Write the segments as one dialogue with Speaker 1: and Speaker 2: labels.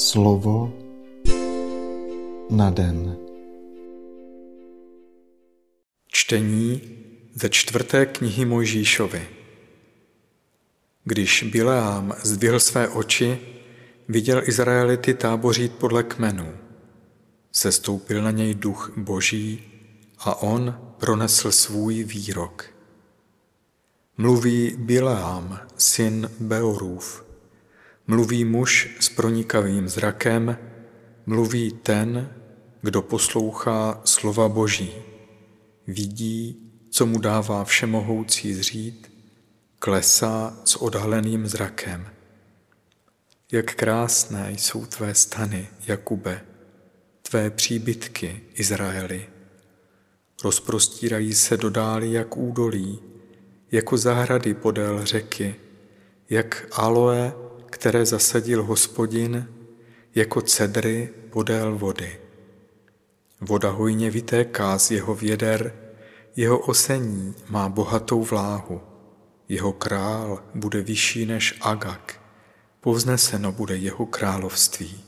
Speaker 1: Slovo na den.
Speaker 2: Čtení ze čtvrté knihy Mojžíšovi. Když Bileám zdvihl své oči, viděl Izraelity tábořit podle kmenů. Sestoupil na něj duch boží a on pronesl svůj výrok. Mluví Bileám, syn Beorův, Mluví muž s pronikavým zrakem, mluví ten, kdo poslouchá slova Boží, vidí, co mu dává všemohoucí zřít, klesá s odhaleným zrakem. Jak krásné jsou tvé stany, Jakube, tvé příbytky, Izraeli. Rozprostírají se do dály jak údolí, jako zahrady podél řeky, jak aloe které zasadil hospodin jako cedry podél vody. Voda hojně vytéká z jeho věder, jeho osení má bohatou vláhu, jeho král bude vyšší než Agak, povzneseno bude jeho království.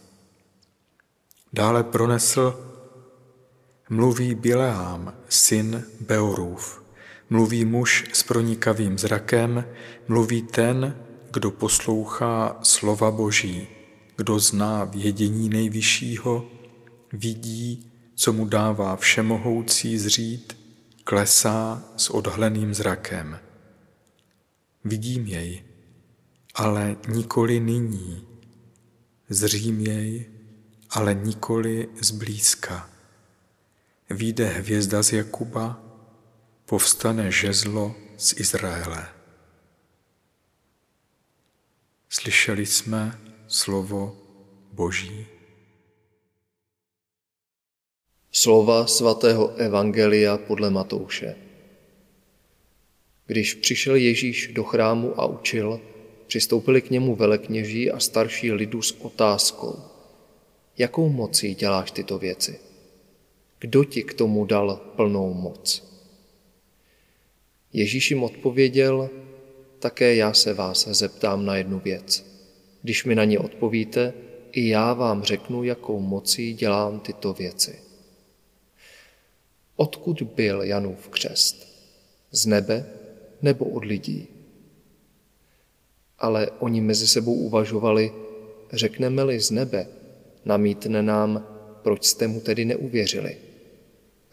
Speaker 2: Dále pronesl, mluví Bileám, syn Beorův, mluví muž s pronikavým zrakem, mluví ten, kdo poslouchá slova Boží, kdo zná vědění nejvyššího, vidí, co mu dává všemohoucí zřít, klesá s odhleným zrakem. Vidím jej, ale nikoli nyní. Zřím jej, ale nikoli zblízka. Výjde hvězda z Jakuba, povstane žezlo z Izraele. Slyšeli jsme slovo Boží.
Speaker 3: Slova svatého Evangelia podle Matouše. Když přišel Ježíš do chrámu a učil, přistoupili k němu velekněží a starší lidu s otázkou. Jakou mocí děláš tyto věci? Kdo ti k tomu dal plnou moc? Ježíš jim odpověděl, také já se vás zeptám na jednu věc. Když mi na ně odpovíte, i já vám řeknu, jakou mocí dělám tyto věci. Odkud byl Janův křest? Z nebe nebo od lidí? Ale oni mezi sebou uvažovali, řekneme-li z nebe, namítne nám, proč jste mu tedy neuvěřili.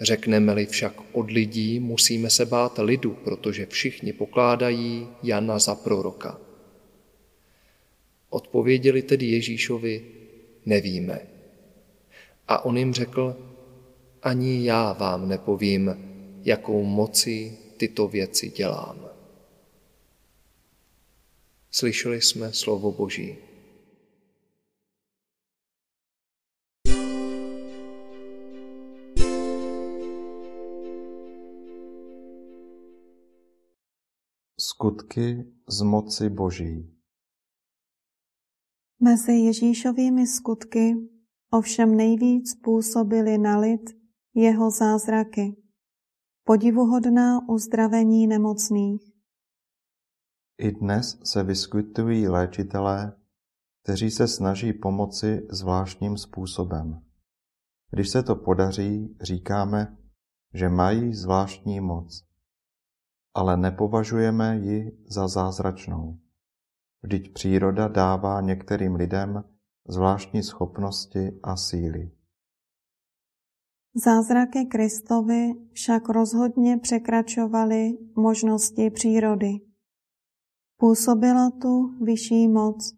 Speaker 3: Řekneme-li však od lidí, musíme se bát lidu, protože všichni pokládají Jana za proroka. Odpověděli tedy Ježíšovi, nevíme. A on jim řekl, ani já vám nepovím, jakou moci tyto věci dělám. Slyšeli jsme slovo Boží.
Speaker 1: Skutky z moci Boží
Speaker 4: Mezi Ježíšovými skutky ovšem nejvíc působily na lid jeho zázraky, podivuhodná uzdravení nemocných.
Speaker 1: I dnes se vyskytují léčitelé, kteří se snaží pomoci zvláštním způsobem. Když se to podaří, říkáme, že mají zvláštní moc ale nepovažujeme ji za zázračnou. Vždyť příroda dává některým lidem zvláštní schopnosti a síly.
Speaker 4: Zázraky Kristovi však rozhodně překračovaly možnosti přírody. Působila tu vyšší moc.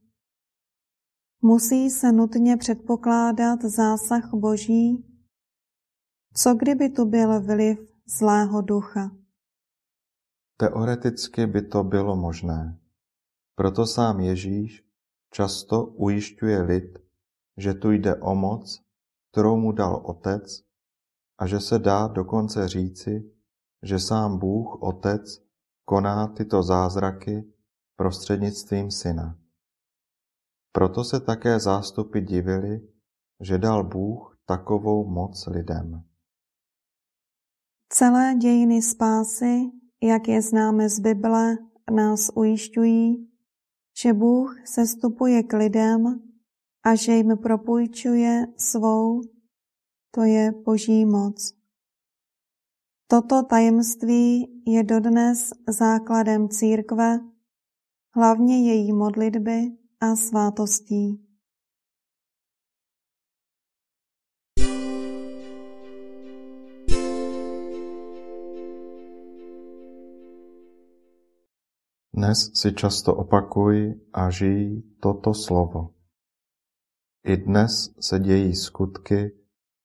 Speaker 4: Musí se nutně předpokládat zásah Boží, co kdyby tu byl vliv zlého ducha.
Speaker 1: Teoreticky by to bylo možné. Proto sám Ježíš často ujišťuje lid, že tu jde o moc, kterou mu dal Otec a že se dá dokonce říci, že sám Bůh Otec koná tyto zázraky prostřednictvím Syna. Proto se také zástupy divili, že dal Bůh takovou moc lidem.
Speaker 4: Celé dějiny spásy jak je známe z Bible, nás ujišťují, že Bůh sestupuje k lidem a že jim propůjčuje svou, to je boží moc. Toto tajemství je dodnes základem církve, hlavně její modlitby a svátostí.
Speaker 1: Dnes si často opakuj a žij toto slovo. I dnes se dějí skutky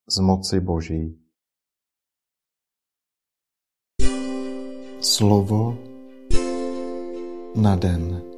Speaker 1: z moci Boží. Slovo na den.